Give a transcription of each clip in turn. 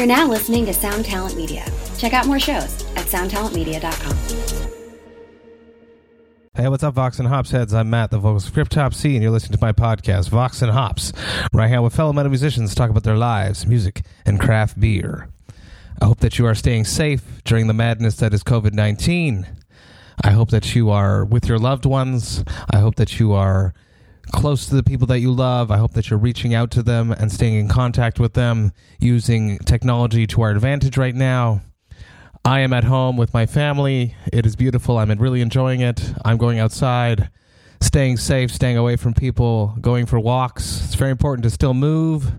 You're now listening to Sound Talent Media. Check out more shows at soundtalentmedia.com. Hey, what's up, Vox and Hops heads? I'm Matt, the vocalist of Cryptopsy, and you're listening to my podcast, Vox and Hops, where I hang out with fellow metal musicians talk about their lives, music, and craft beer. I hope that you are staying safe during the madness that is COVID 19. I hope that you are with your loved ones. I hope that you are close to the people that you love. I hope that you're reaching out to them and staying in contact with them using technology to our advantage right now. I am at home with my family. It is beautiful. I'm really enjoying it. I'm going outside, staying safe, staying away from people, going for walks. It's very important to still move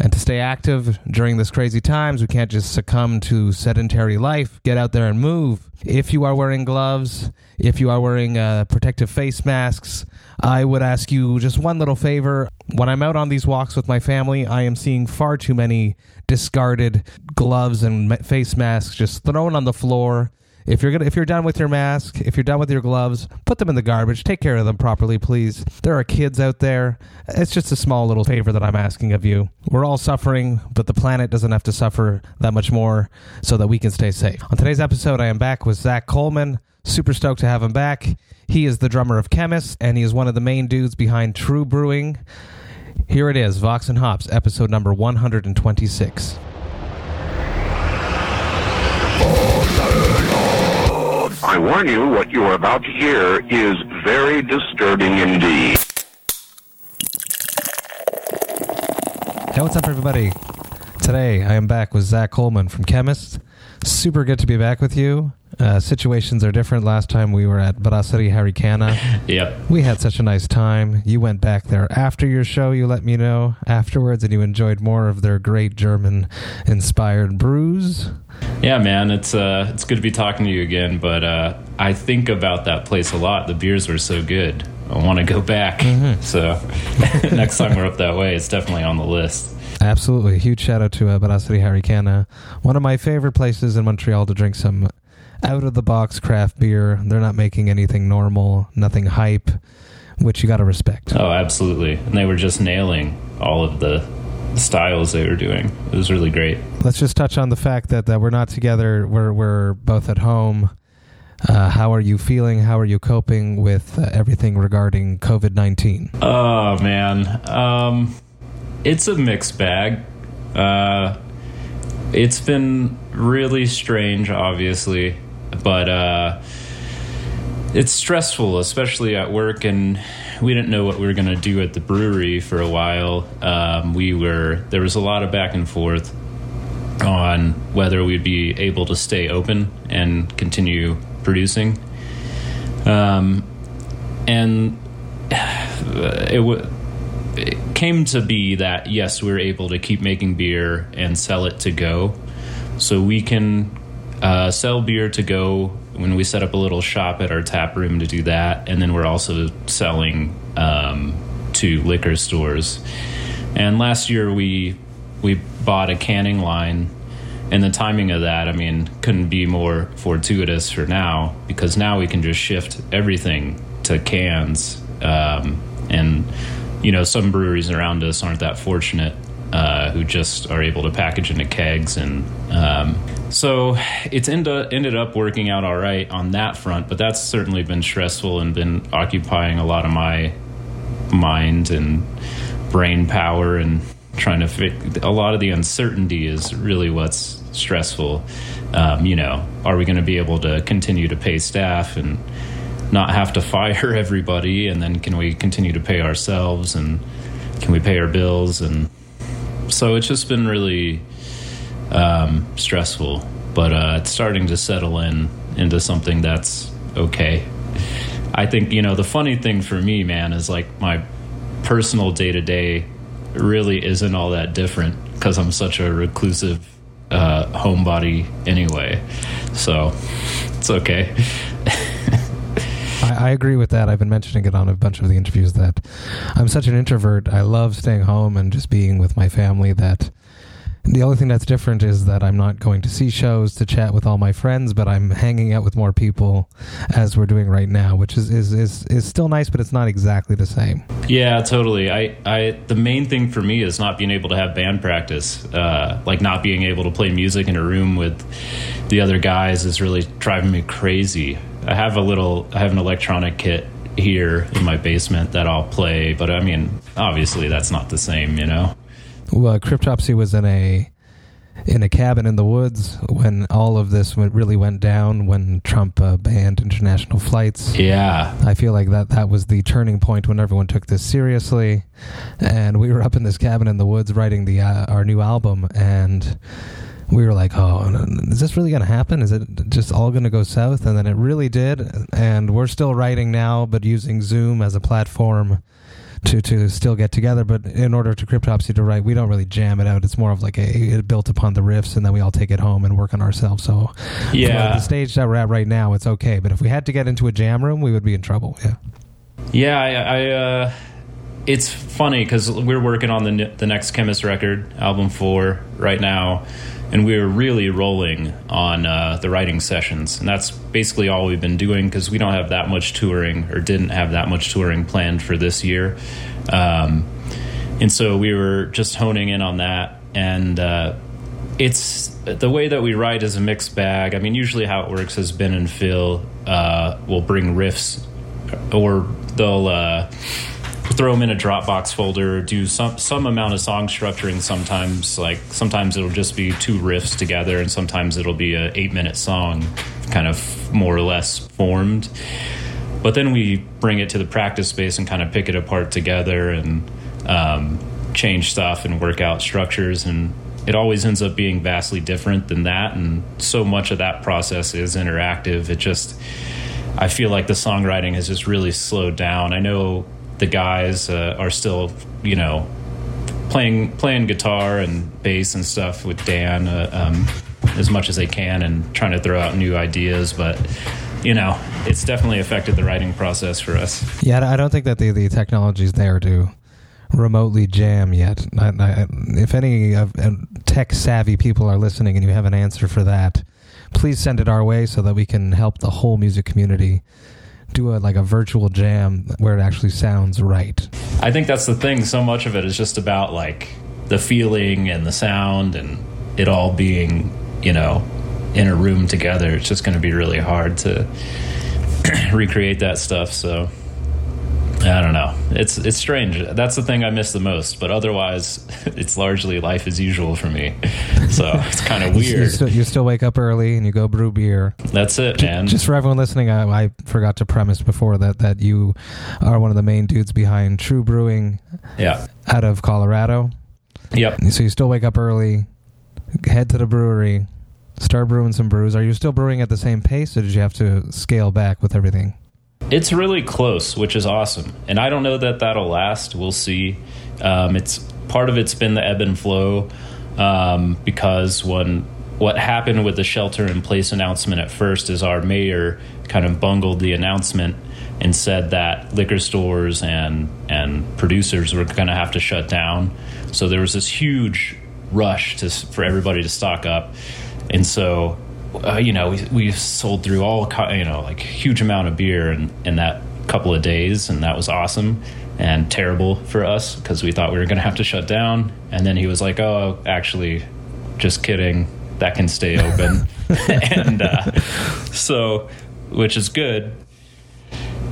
and to stay active during this crazy times. We can't just succumb to sedentary life. Get out there and move. If you are wearing gloves, if you are wearing uh, protective face masks, I would ask you just one little favor. When I'm out on these walks with my family, I am seeing far too many discarded gloves and face masks just thrown on the floor if you're gonna, if you're done with your mask, if you're done with your gloves, put them in the garbage. Take care of them properly, please. There are kids out there. It's just a small little favor that I'm asking of you. We're all suffering, but the planet doesn't have to suffer that much more, so that we can stay safe. On today's episode, I am back with Zach Coleman. Super stoked to have him back. He is the drummer of Khemmis, and he is one of the main dudes behind True Brewing. Here it is, Vox and Hops, episode number 126. I warn you, what you are about to hear is very disturbing indeed. Hey, what's up, everybody? Today, I am back with Zach Coleman from Khemmis. Super good to be back with you. Uh, situations are different. Last time we were at Brasserie Harricana. Yep. We had such a nice time. You went back there after your show. You let me know afterwards, and you enjoyed more of their great German inspired brews. Yeah, man, it's uh, it's good to be talking to you again. But uh, I think about that place a lot. The beers were so good. I want to go back. Mm-hmm. So next time we're up that way, it's definitely on the list. Absolutely. Huge shout out to uh, Brasserie Harricana. One of my favorite places in Montreal to drink some out of the box craft beer. They're not making anything normal, nothing hype, which you got to respect. Oh, absolutely. And they were just nailing all of the styles they were doing. It was really great. Let's just touch on the fact that, that we're not together. We're, we're both at home. Uh, how are you feeling? How are you coping with uh, everything regarding COVID 19? Oh, man. Um, it's a mixed bag. Uh, it's been really strange, obviously, but uh, it's stressful, especially at work. And we didn't know what we were going to do at the brewery for a while. Um, we were there was a lot of back and forth on whether we'd be able to stay open and continue producing. Um, and it it came to be that yes, we were able to keep making beer and sell it to go. So we can uh, sell beer to go when we set up a little shop at our tap room to do that, and then we're also selling um, to liquor stores. And last year we we bought a canning line, and the timing of that, I mean, couldn't be more fortuitous for now because now we can just shift everything to cans, um, and you know some breweries around us aren't that fortunate uh, who just are able to package into kegs. And um, so it's end ended up working out all right on that front but that's certainly been stressful and been occupying a lot of my mind and brain power and trying to fit a lot of the uncertainty is really what's stressful. Um, you know are we going to be able to continue to pay staff and not have to fire everybody? And then can we continue to pay ourselves? And can we pay our bills? And so it's just been really um, stressful but uh, it's starting to settle in into something that's okay. I think you know the funny thing for me man is like my personal day-to-day really isn't all that different because i'm such a reclusive uh, homebody anyway. So it's okay I, I agree with that. I've been mentioning it on a bunch of the interviews that I'm such an introvert. I love staying home and just being with my family that The only thing that's different is that I'm not going to see shows to chat with all my friends, but I'm hanging out with more people as we're doing right now, which is is is, is still nice, but it's not exactly the same. Yeah, totally. I, I, the main thing for me is not being able to have band practice. Uh, like not being able to play music in a room with the other guys is really driving me crazy. I have a little, I have an electronic kit here in my basement that I'll play, but I mean, obviously that's not the same, you know. Well, Cryptopsy was in a in a cabin in the woods when all of this really went down when Trump uh, banned international flights. Yeah, I feel like that that was the turning point when everyone took this seriously, and we were up in this cabin in the woods writing the uh, our new album, and we were like, "Oh, is this really going to happen? Is it just all going to go south?" And then it really did, and we're still writing now, but using Zoom as a platform to to still get together. But in order to Cryptopsy to write, we don't really jam it out. It's more of like a it built upon the riffs, and then we all take it home and work on ourselves. So yeah, the stage that we're at right now, it's okay. But if we had to get into a jam room, we would be in trouble. Yeah. Yeah, I. I uh, it's funny because we're working on the the next Khemmis record, album four, right now and we are really rolling on uh, the writing sessions. And that's basically all we've been doing because we don't have that much touring or didn't have that much touring planned for this year. Um, and so we were just honing in on that and uh, it's the way that we write is a mixed bag. I mean usually how it works has Ben and Phil uh, will bring riffs or they'll uh, throw them in a Dropbox folder, do some some amount of song structuring. Sometimes, like sometimes it'll just be two riffs together, and sometimes it'll be a eight minute song, kind of more or less formed. But then we bring it to the practice space and kind of pick it apart together and um, change stuff and work out structures and it always ends up being vastly different than that and so much of that process is interactive it just i feel like the songwriting has just really slowed down i know the guys uh, are still, you know, playing playing guitar and bass and stuff with Dan uh, um, as much as they can and trying to throw out new ideas, but you know, it's definitely affected the writing process for us. Yeah, I don't think that the the technology's there to remotely jam yet. I, I, if any uh, tech savvy people are listening and you have an answer for that, please send it our way so that we can help the whole music community do a like a virtual jam where it actually sounds right. I think that's the thing. So much of it is just about like the feeling and the sound and it all being, you know, in a room together. It's just going to be really hard to recreate that stuff. So I don't know. It's it's strange. That's the thing I miss the most. But otherwise, it's largely life as usual for me. So it's kind of weird. you, still, you, still, wake up early and you go brew beer. That's it, man. Just for everyone listening, I, I, forgot to premise before that that you are one of the main dudes behind True Brewing. Yeah. Out of Colorado. Yep. So you still wake up early, head to the brewery, start brewing some brews. Are you still brewing at the same pace, or did you have to scale back with everything? It's really close, which is awesome. And I don't know that that'll last. We'll see. Um, it's part of it's been the ebb and flow um, because when what happened with the shelter in place announcement at first is our mayor kind of bungled the announcement and said that liquor stores and and producers were going to have to shut down. So there was this huge rush to for everybody to stock up, and so uh, you know, we, we sold through all, you know, like huge amount of beer in, in that couple of days, and that was awesome and terrible for us because we thought we were going to have to shut down. And then he was like, "Oh, actually, just kidding. That can stay open." and uh, so, which is good.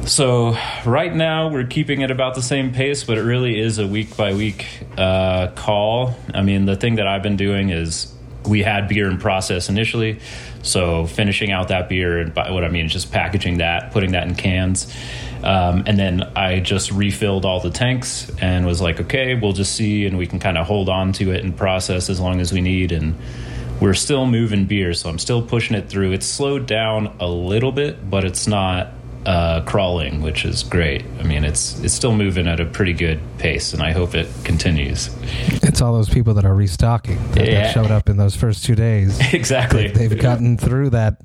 So right now we're keeping it about the same pace, but it really is a week by week uh, call. I mean, the thing that I've been doing is we had beer in process initially so finishing out that beer and by what I mean is just packaging that, putting that in cans. Um, and then I just refilled all the tanks and was like, okay, we'll just see and we can kind of hold on to it and process as long as we need. And we're still moving beer, so I'm still pushing it through. It's slowed down a little bit, but it's not uh, crawling, which is great. I mean, it's it's still moving at a pretty good pace, and I hope it continues. It's all those people that are restocking that, yeah. that showed up in those first two days. exactly, they, they've gotten through that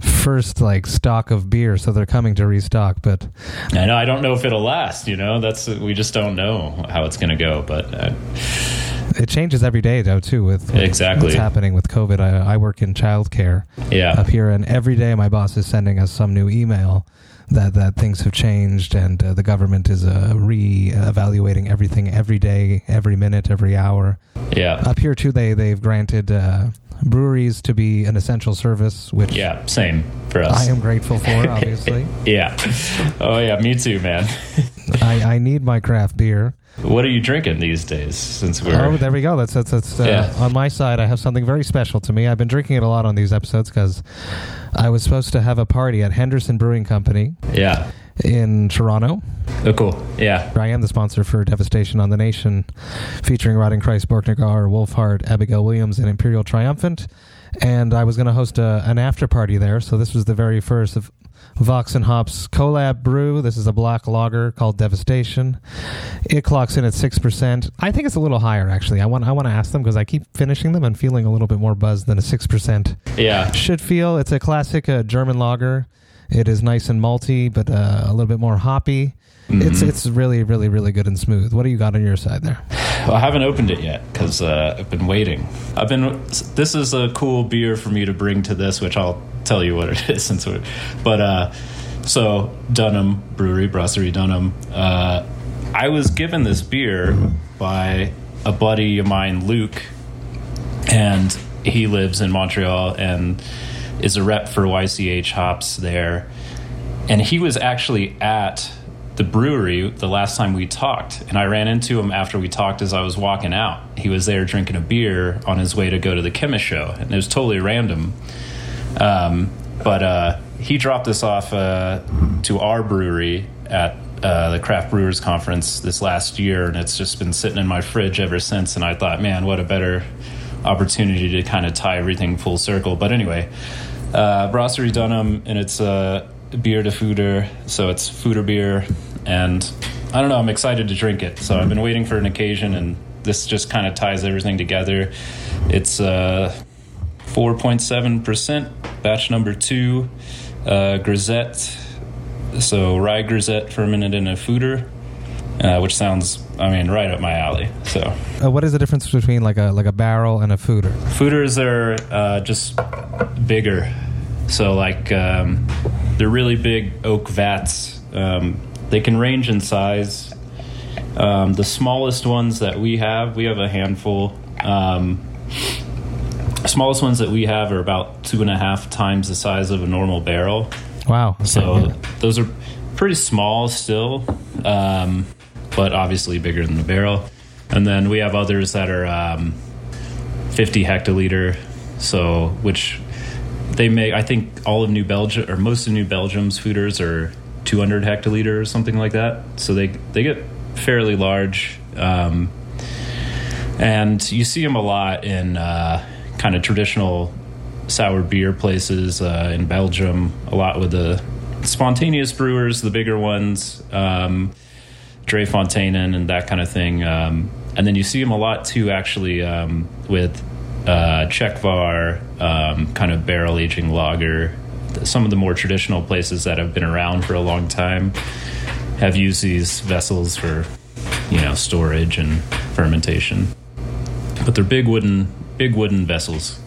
first like stock of beer, so they're coming to restock. But I know I don't know if it'll last. You know, that's we just don't know how it's going to go. But uh, It changes every day, though, too, with Exactly. what's happening with COVID. I, I work in childcare Yeah. up here, and every day my boss is sending us some new email that, that things have changed, and uh, the government is uh, re-evaluating everything every day, every minute, every hour. Yeah. Up here, too, they, they've granted uh, breweries to be an essential service, which Yeah. Same for us. I am grateful for, obviously. Yeah. Oh yeah, me too, man. I, I need my craft beer. What are you drinking these days? Since we're Oh, there we go. That's that's, that's uh, Yeah. on my side. I have something very special to me. I've been drinking it a lot on these episodes because I was supposed to have a party at Henderson Brewing Company yeah. in Toronto. Oh, cool. Yeah. I am the sponsor for Devastation on the Nation, featuring Rotting Christ, Borknagar, Wolfheart, Abigail Williams, and Imperial Triumphant. And I was going to host a, an after party there. So this was the very first of Vox and Hops collab brew. This is a black lager called Devastation. It clocks in at six percent. I think it's a little higher actually. I want I want to ask them because I keep finishing them and feeling a little bit more buzz than a six percent Yeah. should feel. It's a classic uh, German lager. It is nice and malty, but uh, a little bit more hoppy. It's it's really really really good and smooth. What do you got on your side there? Well, I haven't opened it yet because uh, I've been waiting. I've been. This is a cool beer for me to bring to this, which I'll tell you what it is since we're. But uh, so Dunham Brewery, Brasserie Dunham. Uh, I was given this beer by a buddy of mine, Luke, and he lives in Montreal and is a rep for YCH Hops there. And he was actually at the brewery the last time we talked, and I ran into him after we talked as I was walking out. He was there drinking a beer on his way to go to the Khemmis show, and it was totally random. Um, but uh, he dropped this off uh, to our brewery at uh, the Craft Brewers Conference this last year, and it's just been sitting in my fridge ever since. And I thought, man, what a better opportunity to kind of tie everything full circle. But anyway, uh, Brasserie Dunham, and it's a beer to fooder, so it's foeder beer, and I don't know, I'm excited to drink it. So I've been waiting for an occasion, and this just kind of ties everything together. It's uh, 4.7%, batch number two, uh, grisette. So rye grisette fermented in a foeder, uh, which sounds, I mean, right up my alley. So Uh, what is the difference between like a like a barrel and a foeder? foeders are uh, just bigger. So like um, they're really big oak vats. Um, they can range in size. Um, the smallest ones that we have, we have a handful. Um, smallest ones that we have are about two and a half times the size of a normal barrel. Wow. So those are pretty small still, um, but obviously bigger than the barrel. And then we have others that are um, 50 hectoliter, so which they make. I think all of New Belgium or most of New Belgium's foeders are 200 hectoliter or something like that. So they they get fairly large. Um, and you see them a lot in uh, kind of traditional sour beer places uh, in Belgium. A lot with the spontaneous brewers, the bigger ones, um, Drie Fonteinen and that kind of thing. Um, and then you see them a lot too, actually, um, with uh, Czechvar, um, kind of barrel aging lager. Some of the more traditional places that have been around for a long time have used these vessels for, you know, storage and fermentation. But they're big wooden, big wooden vessels.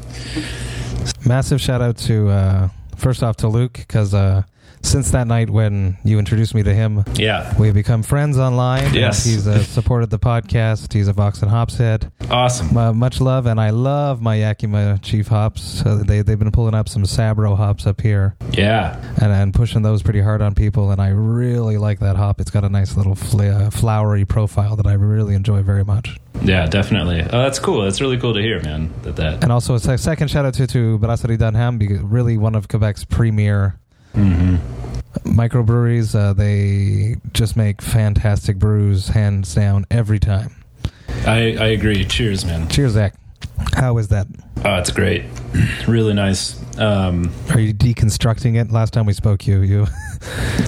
Massive shout out to uh, first off to Luke because uh, since that night when you introduced me to him, Yeah, we've become friends online. and Yes. he's uh, supported the podcast. He's a Vox and Hops head. awesome. Uh, much love, and I love my Yakima Chief hops. Uh, they they've been pulling up some Sabro hops up here Yeah, and, and pushing those pretty hard on people, and I really like that hop. It's got a nice little fl- uh, flowery profile that I really enjoy very much. yeah, definitely. Oh, that's cool. That's really cool to hear, man. That that. And also a second shout out to to Brasserie Dunham, because really one of Quebec's premier hmm microbreweries. Uh, they just make fantastic brews, hands down, every time. I I agree. Cheers, man. Cheers, Zach. How is that? Oh, it's great. really nice. Um, Are you deconstructing it? Last time we spoke, you you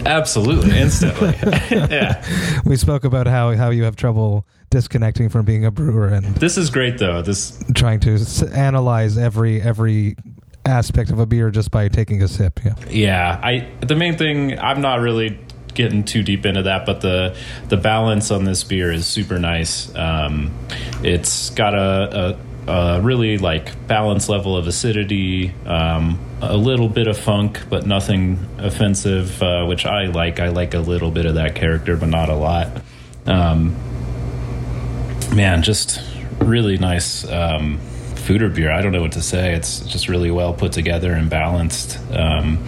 absolutely, instantly. yeah. we spoke about how how you have trouble disconnecting from being a brewer and This is great though. This trying to s- analyze every every aspect of a beer just by taking a sip. Yeah. Yeah, I the main thing I'm not really getting too deep into that, but the the balance on this beer is super nice. Um, it's got a, a, a really like balanced level of acidity, um, a little bit of funk, but nothing offensive, uh, which I like. I like a little bit of that character, but not a lot. Um, man, just really nice um, foeder beer. I don't know what to say. It's just really well put together and balanced. Um,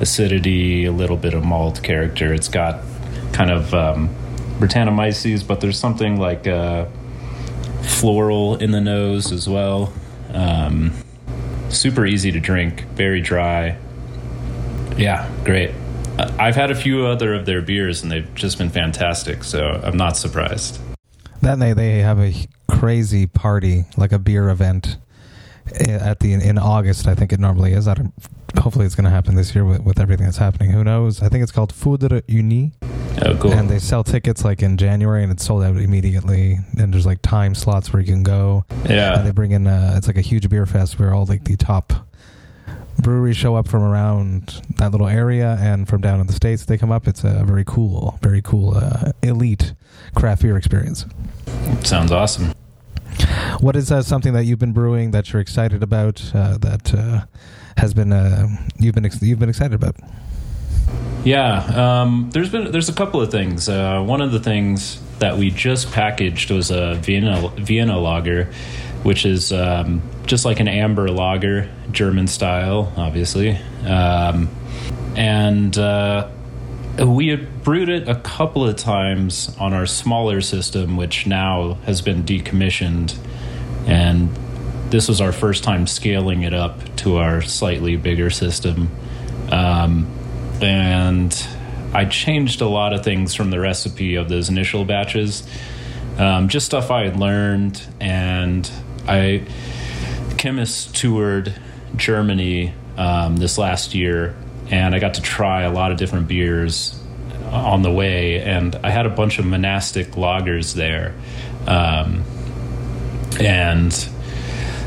acidity, a little bit of malt character. It's got kind of um, Brettanomyces, but there's something like uh, floral in the nose as well. Um, super easy to drink, very dry. Yeah, great. I've had a few other of their beers and they've just been fantastic, so I'm not surprised. Then they they have a crazy party, like a beer event at the in August. I think it normally is. I don't. Hopefully, it's going to happen this year with, with everything that's happening. Who knows? I think it's called Foudre Uni. Oh, cool. And they sell tickets like in January, and it's sold out immediately. And there's like time slots where you can go. Yeah. And they bring in. Uh, it's like a huge beer fest where all like the top breweries show up from around that little area and from down in the states they come up it's a very cool very cool uh, elite craft beer experience sounds awesome what is uh, something that you've been brewing that you're excited about uh, that uh, has been uh, you've been ex- you've been excited about yeah um, there's been there's a couple of things one of the things that we just packaged was a Vienna Vienna lager which is um, just like an amber lager, German style, obviously. Um, and uh, we had brewed it a couple of times on our smaller system, which now has been decommissioned. And this was our first time scaling it up to our slightly bigger system. Um, and I changed a lot of things from the recipe of those initial batches. Um, just stuff I had learned and I Khemmis toured Germany um, this last year, and I got to try a lot of different beers on the way, and I had a bunch of monastic lagers there, um, and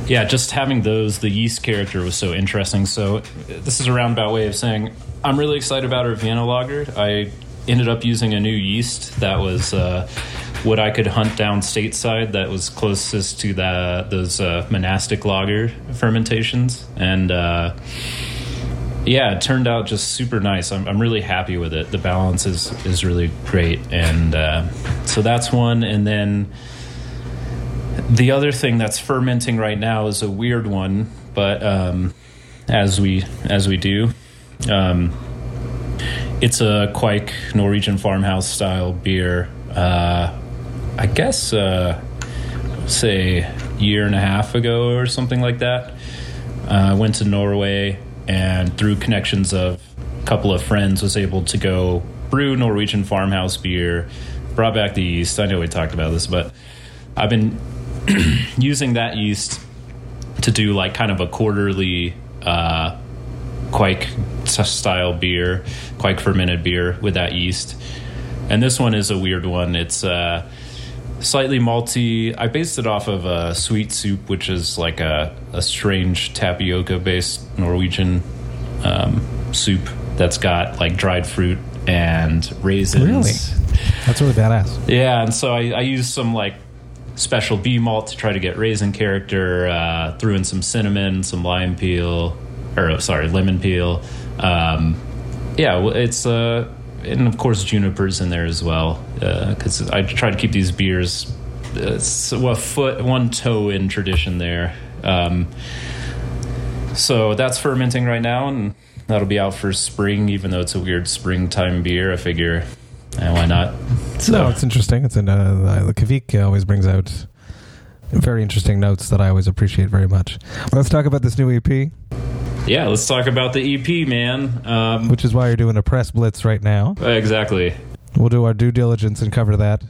yeah, just having those, the yeast character was so interesting. So this is a roundabout way of saying I'm really excited about our Vienna lager. I ended up using a new yeast that was. Uh, what I could hunt down stateside that was closest to the those uh, monastic lager fermentations, and uh, yeah, it turned out just super nice. I'm, I'm really happy with it. The balance is is really great, and uh, so that's one. And then the other thing that's fermenting right now is a weird one, but um, as we as we do. Um, it's a Kveik Norwegian farmhouse style beer. Uh, I guess, uh, say, year and a half ago or something like that. I uh, went to Norway and through connections of a couple of friends was able to go brew Norwegian farmhouse beer. Brought back the yeast. I know we talked about this, but I've been using that yeast to do like kind of a quarterly uh, Kveik style beer, Kveik fermented beer with that yeast. And this one is a weird one. It's uh, slightly malty. I based it off of a sweet soup, which is like a, a strange tapioca based Norwegian um, soup that's got like dried fruit and raisins. Really? That's really badass. Yeah, and so I, I used some like special B malt to try to get raisin character. Uh, threw in some cinnamon, some lime peel, or sorry, lemon peel. Um, yeah, it's uh, and of course junipers in there as well because uh, I try to keep these beers uh, a foot one toe in tradition there. Um, so that's fermenting right now, and that'll be out for spring. Even though it's a weird springtime beer, I figure eh, why not. So no, it's interesting. It's in uh, the Kveik always brings out very interesting notes that I always appreciate very much. Let's talk about this new EP. Yeah, let's talk about the EP, man. Um, Which is why you're doing a press blitz right now. Exactly. We'll do our due diligence and cover that.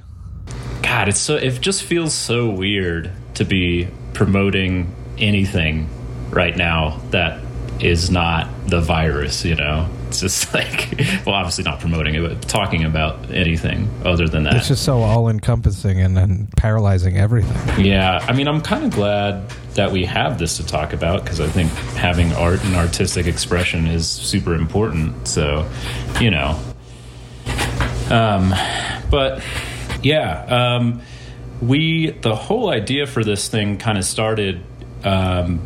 God, it's so it just feels so weird to be promoting anything right now that is not the virus, you know. It's just like well, obviously not promoting it, but talking about anything other than that. It's just so all encompassing and, and paralyzing everything. Yeah, I mean, I'm kind of glad that we have this to talk about because I think having art and artistic expression is super important. So, you know, Um, but yeah, um, we the whole idea for this thing kind of started. Um,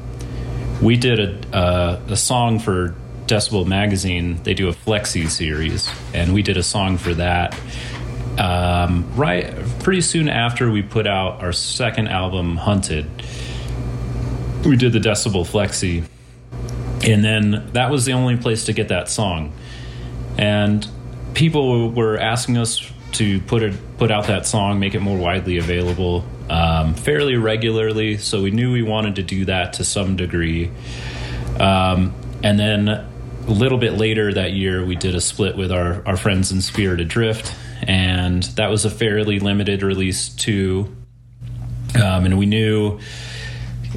we did a, a, song for Decibel Magazine. They do a Flexi series, and we did a song for that. Um, right, pretty soon after we put out our second album, Hunted, we did the Decibel Flexi, and then that was the only place to get that song. And people were asking us to put it put out that song, make it more widely available, um, fairly regularly. So we knew we wanted to do that to some degree. Um, and then a little bit later that year, we did a split with our our friends in Spirit Adrift, and that was a fairly limited release too. Um, and we knew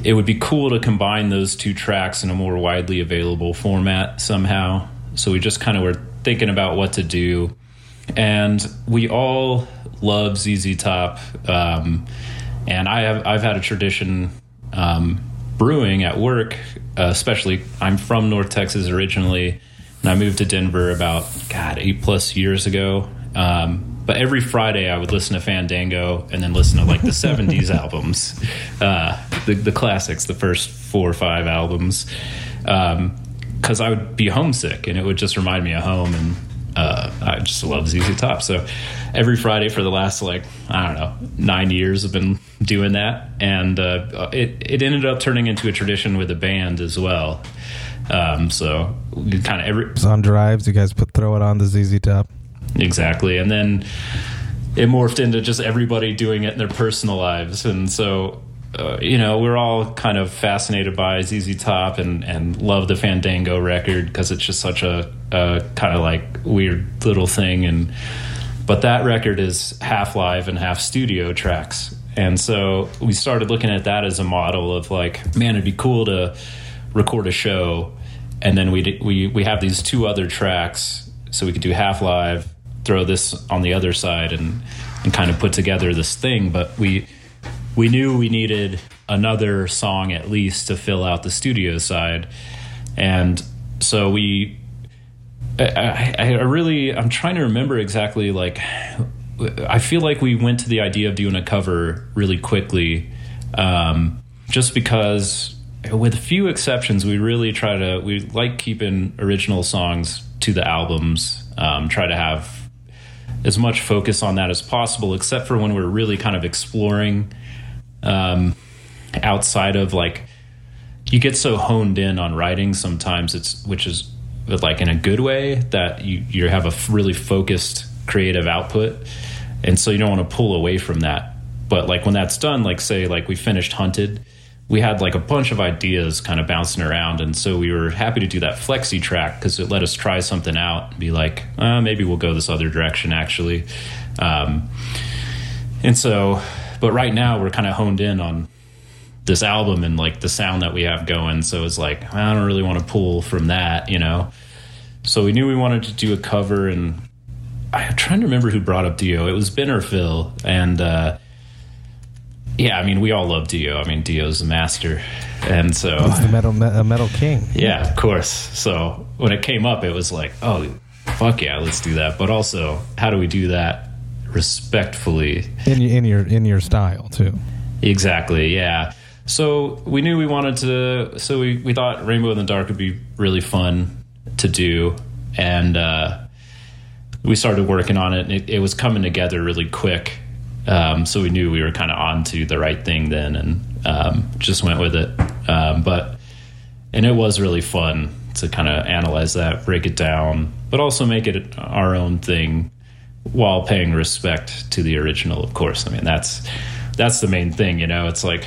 it would be cool to combine those two tracks in a more widely available format somehow. So we just kind of were thinking about what to do and we all love ZZ Top. Um, and I have I've had a tradition um, brewing at work, uh, especially I'm from North Texas originally, and I moved to Denver about God eight plus years ago. Um, but every Friday I would listen to Fandango and then listen to like the '70s albums, uh, the the classics, the first four or five albums, because I would be homesick and it would just remind me of home and uh, I just love ZZ Top. So every Friday for the last like I don't know nine years, I've been doing that, and uh, it it ended up turning into a tradition with the band as well. Um, so kind of every It's on drives. You guys put throw it on the ZZ Top. Exactly, and then it morphed into just everybody doing it in their personal lives, and so. Uh, you know, we're all kind of fascinated by ZZ Top and, and love the Fandango record because it's just such a, a kind of like weird little thing. And but that record is half live and half studio tracks, and so we started looking at that as a model of like, man, it'd be cool to record a show, and then we we we have these two other tracks, so we could do half live, throw this on the other side, and and kind of put together this thing. But we we knew we needed another song at least to fill out the studio side, and so we. I, I, I really I'm trying to remember exactly like I feel like we went to the idea of doing a cover really quickly, um, just because with a few exceptions we really try to we like keeping original songs to the albums, um, try to have as much focus on that as possible, except for when we're really kind of exploring um, outside of like you get so honed in on writing sometimes it's which is like in a good way that you you have a really focused creative output. And so you don't want to pull away from that. But like when that's done like say like we finished hunted we had like a bunch of ideas kind of bouncing around and so we were happy to do that flexi track because it let us try something out and be like uh, maybe we'll go this other direction actually. Um, and so but right now we're kind of honed in on this album and like the sound that we have going so it's like i don't really want to pull from that you know? So we knew we wanted to do a cover and i'm trying to remember who brought up dio it was ben or phil and uh yeah i mean we all love dio i mean dio's a master and so He's the metal me- metal king. yeah, of course. So when it came up, it was like, oh, fuck yeah, let's do that. But also, how do we do that respectfully? In in your in your style too. Exactly, yeah. So we knew we wanted to, so we, we thought Rainbow in the Dark would be really fun to do. And uh, we started working on it, and it, it was coming together really quick. Um, so we knew we were kind of on to the right thing then and um, just went with it. Um, but, and it was really fun to kind of analyze that, break it down, but also make it our own thing while paying respect to the original, of course. I mean, that's, that's the main thing, you know, it's like,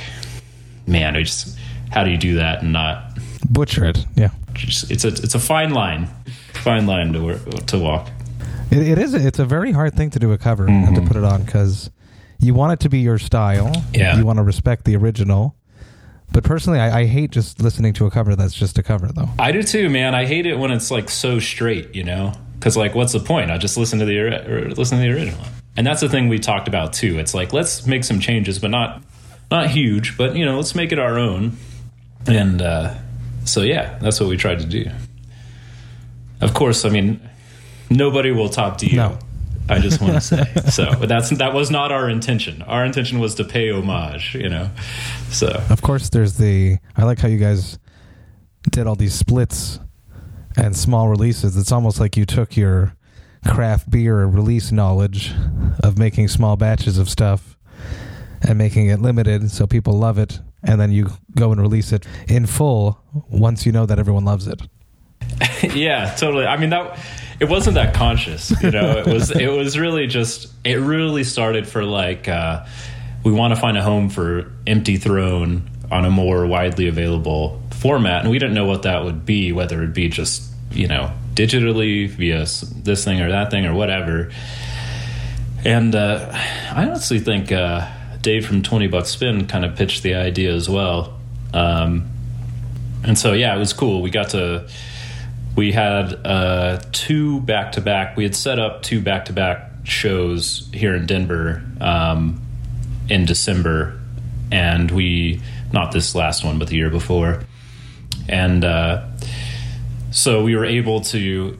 man, we just, how do you do that and not Butcher it. Yeah. just, it's a, it's a fine line, fine line to, to walk. It, it is. It's a very hard thing to do a cover and to put it on because you want it to be your style. Yeah. You want to respect the original. But personally, I, I hate just listening to a cover that's just a cover, though. I do too, man. I hate it when it's like so straight, you know? Because like, what's the point? I just listen to the or listen to the original, and that's the thing we talked about too. It's like let's make some changes, but not not huge, but you know, let's make it our own. And uh, so yeah, that's what we tried to do. Of course, I mean, nobody will top Dio. No. I just want to say. So that's that was not our intention. Our intention was to pay homage, you know. So Of course, there's the. I like how you guys did all these splits and small releases. It's almost like you took your craft beer release knowledge of making small batches of stuff and making it limited so people love it, and then you go and release it in full once you know that everyone loves it. yeah, totally. I mean that it wasn't that conscious, you know. It was it was really just it really started for like uh we want to find a home for Empty Throne on a more widely available format and we didn't know what that would be whether it'd be just, you know, digitally via this thing or that thing or whatever. And uh I honestly think uh Dave from 20 Buck Spin kind of pitched the idea as well. Um and so yeah, it was cool. We got to we had uh, two back to back. We had set up two back to back shows here in Denver um, in December, and we not this last one, but the year before, and uh, so we were able to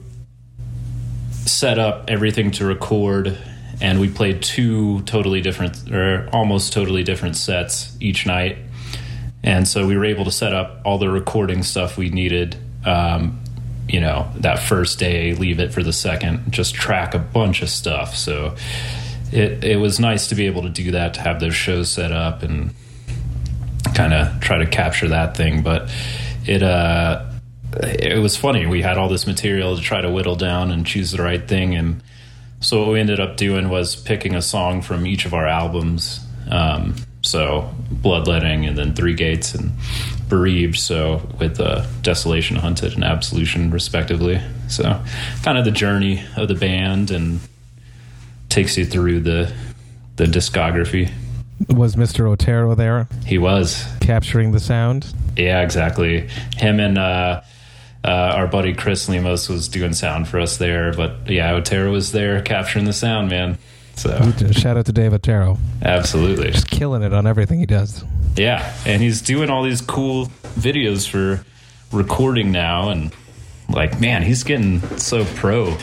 set up everything to record. And we played two totally different, or almost totally different sets each night. And so we were able to set up all the recording stuff we needed um, you know that first day leave it for the second just track a bunch of stuff. So it it was nice to be able to do that to have those shows set up and kind of try to capture that thing. But it uh it was funny. We had all this material to try to whittle down and choose the right thing. And so what we ended up doing was picking a song from each of our albums. Um so bloodletting and then three gates and bereaved so with uh, desolation hunted and absolution respectively so kind of the journey of the band and takes you through the the discography Was Mr. Otero there he was capturing the sound? yeah exactly him and uh uh, our buddy Chris Lemos was doing sound for us there, but yeah, Otero was there capturing the sound, man. So Shout out to Dave Otero. absolutely, Just killing it on everything he does. Yeah, and he's doing all these cool videos for recording now, and like, man, he's getting so pro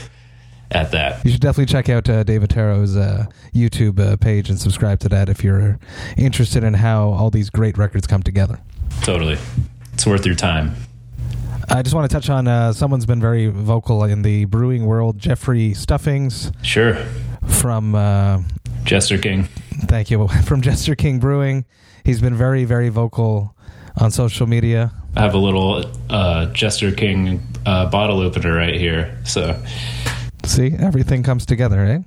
at that. You should definitely check out uh, Dave Otero's uh, YouTube uh, page and subscribe to that if you're interested in how all these great records come together. Totally, it's worth your time. I just want to touch on uh, someone's been very vocal in the brewing world, Jeffrey Stuffings Sure, from uh, Jester King. thank you from Jester King Brewing. He's been very very vocal on social media. I have a little uh, Jester King uh, bottle opener right here. So See, everything comes together, eh?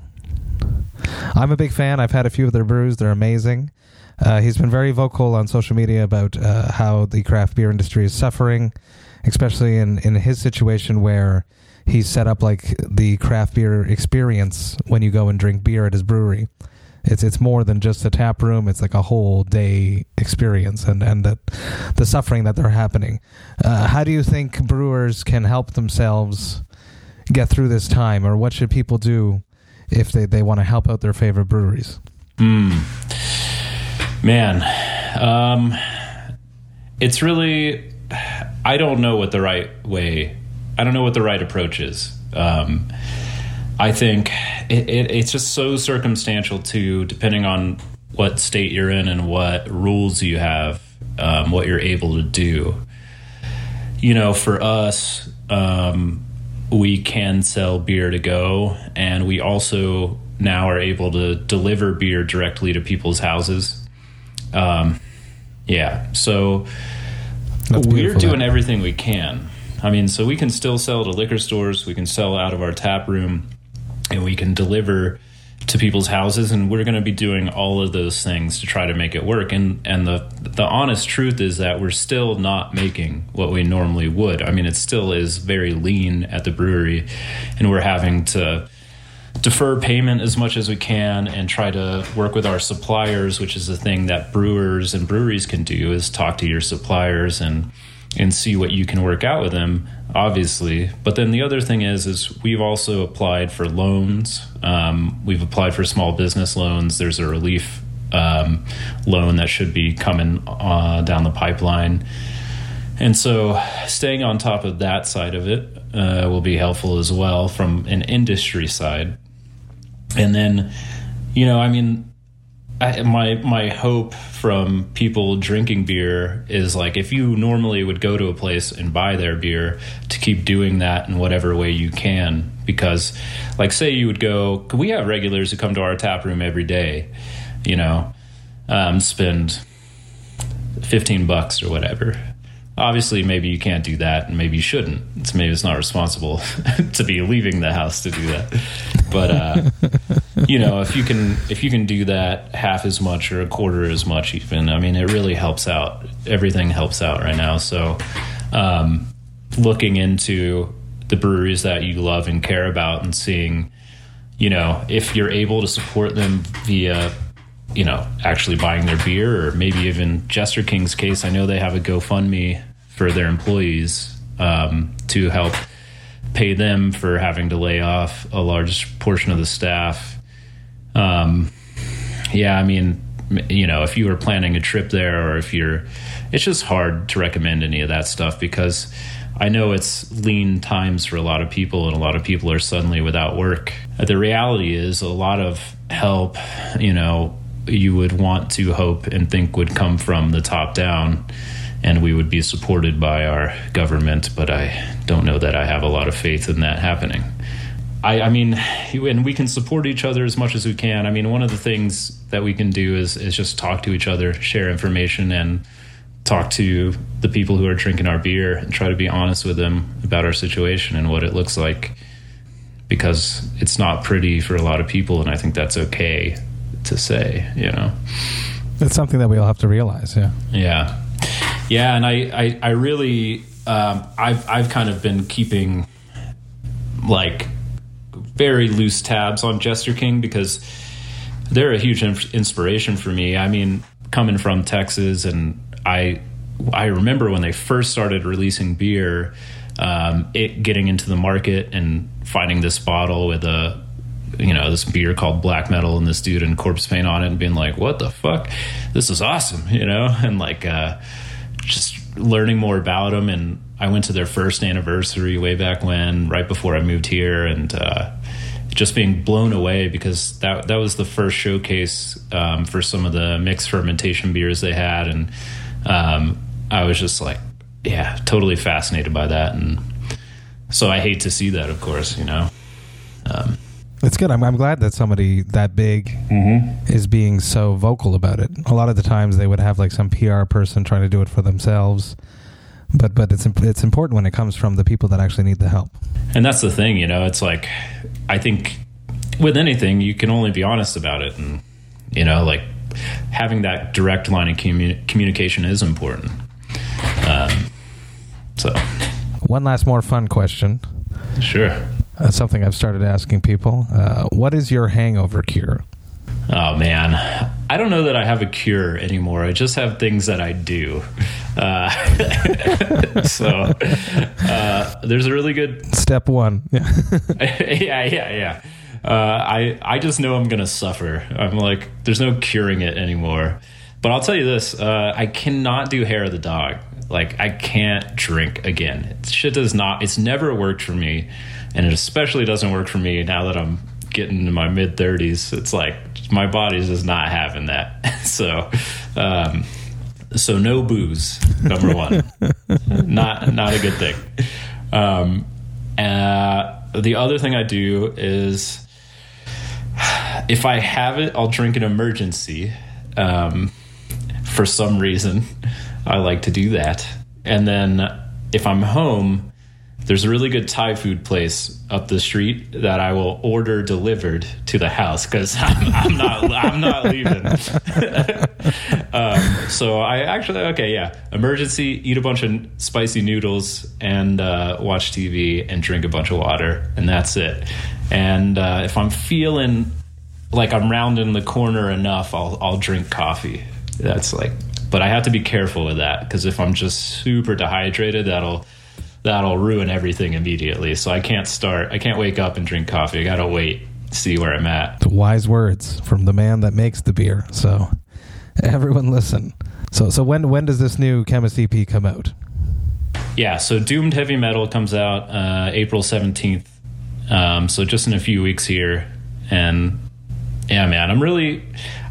I'm a big fan. I've had a few of their brews. They're amazing. Uh, he's been very vocal on social media about uh, how the craft beer industry is suffering, especially in, in his situation where he's set up like the craft beer experience when you go and drink beer at his brewery. It's it's more than just a tap room. It's like a whole day experience, and and that the suffering that they're happening. Uh, how do you think brewers can help themselves get through this time, or what should people do if they, they want to help out their favorite breweries? Man, um, it's really, I don't know what the right way, I don't know what the right approach is. Um, I think it, it, it's just so circumstantial to depending on what state you're in and what rules you have, um, what you're able to do. You know, for us, um, we can sell beer to go, and we also now are able to deliver beer directly to people's houses. Um, yeah, so That's we're doing that. everything we can. I mean, so we can still sell to liquor stores, we can sell out of our tap room, and we can deliver to people's houses and we're going to be doing all of those things to try to make it work. And and the the honest truth is that we're still not making what we normally would. I mean it still is very lean at the brewery and we're having to defer payment as much as we can and try to work with our suppliers which is the thing that brewers and breweries can do is talk to your suppliers and and see what you can work out with them obviously. But then the other thing is is we've also applied for loans. Um, we've applied for small business loans. There's a relief um, loan that should be coming uh, down the pipeline. And so staying on top of that side of it uh, will be helpful as well from an industry side. And then you know, I mean, I, my my hope from people drinking beer is like if you normally would go to a place and buy their beer to keep doing that in whatever way you can. Because like say you would go we have regulars who come to our tap room every day you know um, spend 15 bucks or whatever? Obviously maybe you can't do that and maybe you shouldn't. It's maybe it's not responsible to be leaving the house to do that. But uh, you know if you can if you can do that half as much or a quarter as much even i mean it really helps out everything helps out right now so um, looking into the breweries that you love and care about and seeing you know if you're able to support them via you know, actually buying their beer, or maybe even Jester King's case. I know they have a GoFundMe for their employees um, to help pay them for having to lay off a large portion of the staff. Um, yeah, I mean, you know, if you were planning a trip there, or if you're, it's just hard to recommend any of that stuff because I know it's lean times for a lot of people, and a lot of people are suddenly without work. The reality is, a lot of help, you know, you would want to hope and think would come from the top down and we would be supported by our government, but I don't know that I have a lot of faith in that happening. I, I, mean, and we can support each other as much as we can. I mean, one of the things that we can do is is just talk to each other, share information, and talk to the people who are drinking our beer and try to be honest with them about our situation and what it looks like. Because it's not pretty for a lot of people, and I think that's okay to say, you know. It's something that we all have to realize, yeah. Yeah. Yeah, and I, I, I really, um, I've, I've kind of been keeping like very loose tabs on Jester King because they're a huge inspiration for me. I mean, coming from Texas, and I, I remember when they first started releasing beer, um, it getting into the market and finding this bottle with a you know this beer called black metal and this dude in corpse paint on it and being like what the fuck? This is awesome you know? And like uh, just learning more about them and i went to their first anniversary way back when right before i moved here. And uh, just being blown away because that that was the first showcase um, for some of the mixed fermentation beers they had and um, i was just like yeah totally fascinated by that and so i hate to see that of course you know um, it's good. I'm, I'm glad that somebody that big mm-hmm. is being so vocal about it. A lot of the times they would have like some PR person trying to do it for themselves, but but it's it's important when it comes from the people that actually need the help. And that's the thing, you know. It's like I think with anything you can only be honest about it, and you know, like having that direct line of commu- communication is important. Um, so, one last more fun question. Sure. Uh, something I've started asking people. Uh, what is your hangover cure? Oh man, I don't know that I have a cure anymore. I just have things that I do. Uh, so uh, there's a really good step one. Yeah, yeah, yeah, yeah. Uh, I I just know I'm gonna suffer. I'm like, there's no curing it anymore. But I'll tell you this: uh, I cannot do hair of the dog. Like I can't drink again. Shit does not. It's never worked for me and it especially doesn't work for me now that I'm getting into my mid 30s. It's like my body's just not having that. so, um, so no booze, number one, not not a good thing. Um, uh, the other thing I do is if I have it, I'll drink an Emergen-C. Um, for some reason, I like to do that, and then if I'm home there's a really good Thai food place up the street that I will order delivered to the house because I'm, I'm, not I'm not leaving. um, so I actually okay yeah Emergen-C eat a bunch of spicy noodles and uh, watch TV and drink a bunch of water and that's it. And uh, if I'm feeling like I'm rounding the corner enough, I'll I'll drink coffee. That's like, but I have to be careful with that because if I'm just super dehydrated, that'll that'll ruin everything immediately. So I can't start. I can't wake up and drink coffee. I gotta wait, see where I'm at. The wise words from the man that makes the beer. So everyone listen. So so when when does this new Khemmis EP come out? Yeah, so Doomed Heavy Metal comes out uh, April seventeenth. Um, so just in a few weeks here, and yeah, man, I'm really,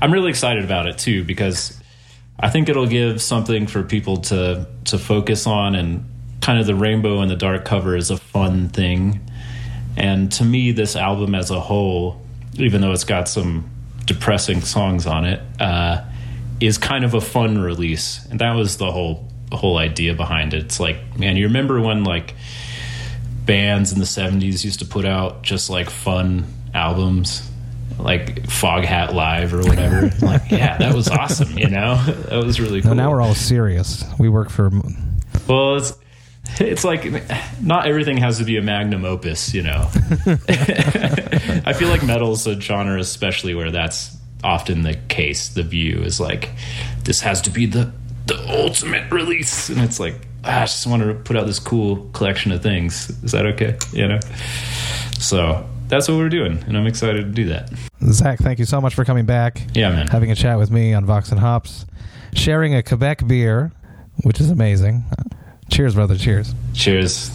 I'm really excited about it too because I think it'll give something for people to to focus on, and kind of the rainbow and the dark cover is a fun thing. And to me, this album as a whole, even though it's got some depressing songs on it, uh, is kind of a fun release, and that was the whole whole idea behind it. It's like, man, you remember when like bands in the 70s used to put out just like fun albums like Foghat Live or whatever. like, yeah, that was awesome. You know, that was really cool. No, now we're all serious. We work for. well, it's it's like not everything has to be a magnum opus. You know, I feel like metal's a genre, especially where that's often the case. The view is like this has to be the the ultimate release, and it's like ah, I just want to put out this cool collection of things. Is that okay? You know, so that's what we're doing, and I'm excited to do that. Zach, thank you so much for coming back. Yeah, man. Having a chat with me on Vox and Hops, sharing a Quebec beer, which is amazing. Cheers, brother. Cheers. Cheers.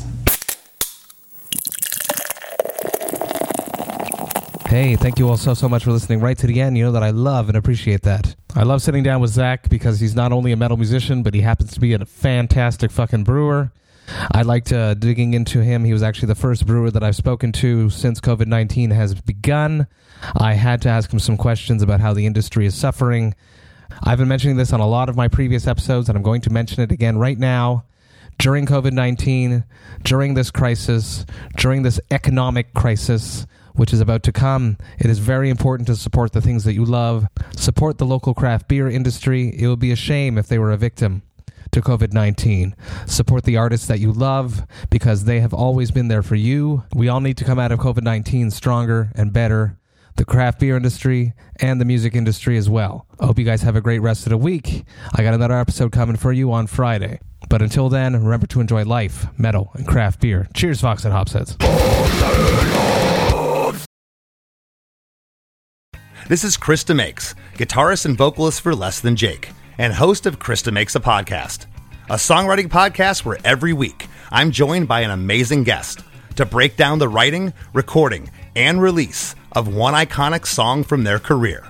Hey, thank you all so, so much for listening right to the end. You know that I love and appreciate that. I love sitting down with Zach because he's not only a metal musician, but he happens to be a fantastic fucking brewer. I liked uh, digging into him. He was actually the first brewer that I've spoken to since COVID 19 has begun. I had to ask him some questions about how the industry is suffering. I've been mentioning this on a lot of my previous episodes, and I'm going to mention it again right now. During COVID 19, during this crisis, during this economic crisis, which is about to come, it is very important to support the things that you love. Support the local craft beer industry. It would be a shame if they were a victim to COVID 19. Support the artists that you love because they have always been there for you. We all need to come out of COVID 19 stronger and better. The craft beer industry and the music industry as well. I hope you guys have a great rest of the week. I got another episode coming for you on Friday. But until then, remember to enjoy life, metal, and craft beer. Cheers, Vox and Hopsheads. This is Chris DeMakes, guitarist and vocalist for Less Than Jake, and host of Chris DeMakes a Podcast, a songwriting podcast where every week I'm joined by an amazing guest to break down the writing, recording, and release of one iconic song from their career.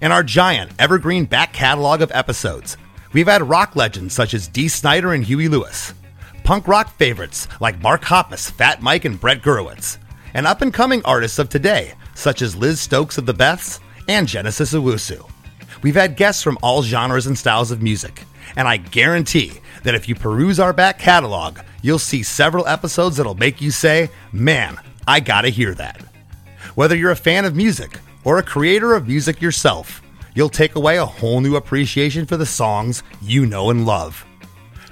In our giant evergreen back catalog of episodes, we've had rock legends such as Dee Snider and Huey Lewis, punk rock favorites like Mark Hoppus, Fat Mike, and Brett Gurewitz, and up and coming artists of today such as Liz Stokes of the Beths and Genesis Owusu. We've had guests from all genres and styles of music, and I guarantee that if you peruse our back catalog, you'll see several episodes that'll make you say, Man, I gotta hear that. Whether you're a fan of music or a creator of music yourself, you'll take away a whole new appreciation for the songs you know and love.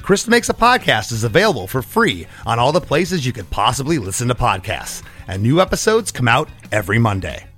Chris DeMakes a Podcast is available for free on all the places you could possibly listen to podcasts, and new episodes come out every Monday.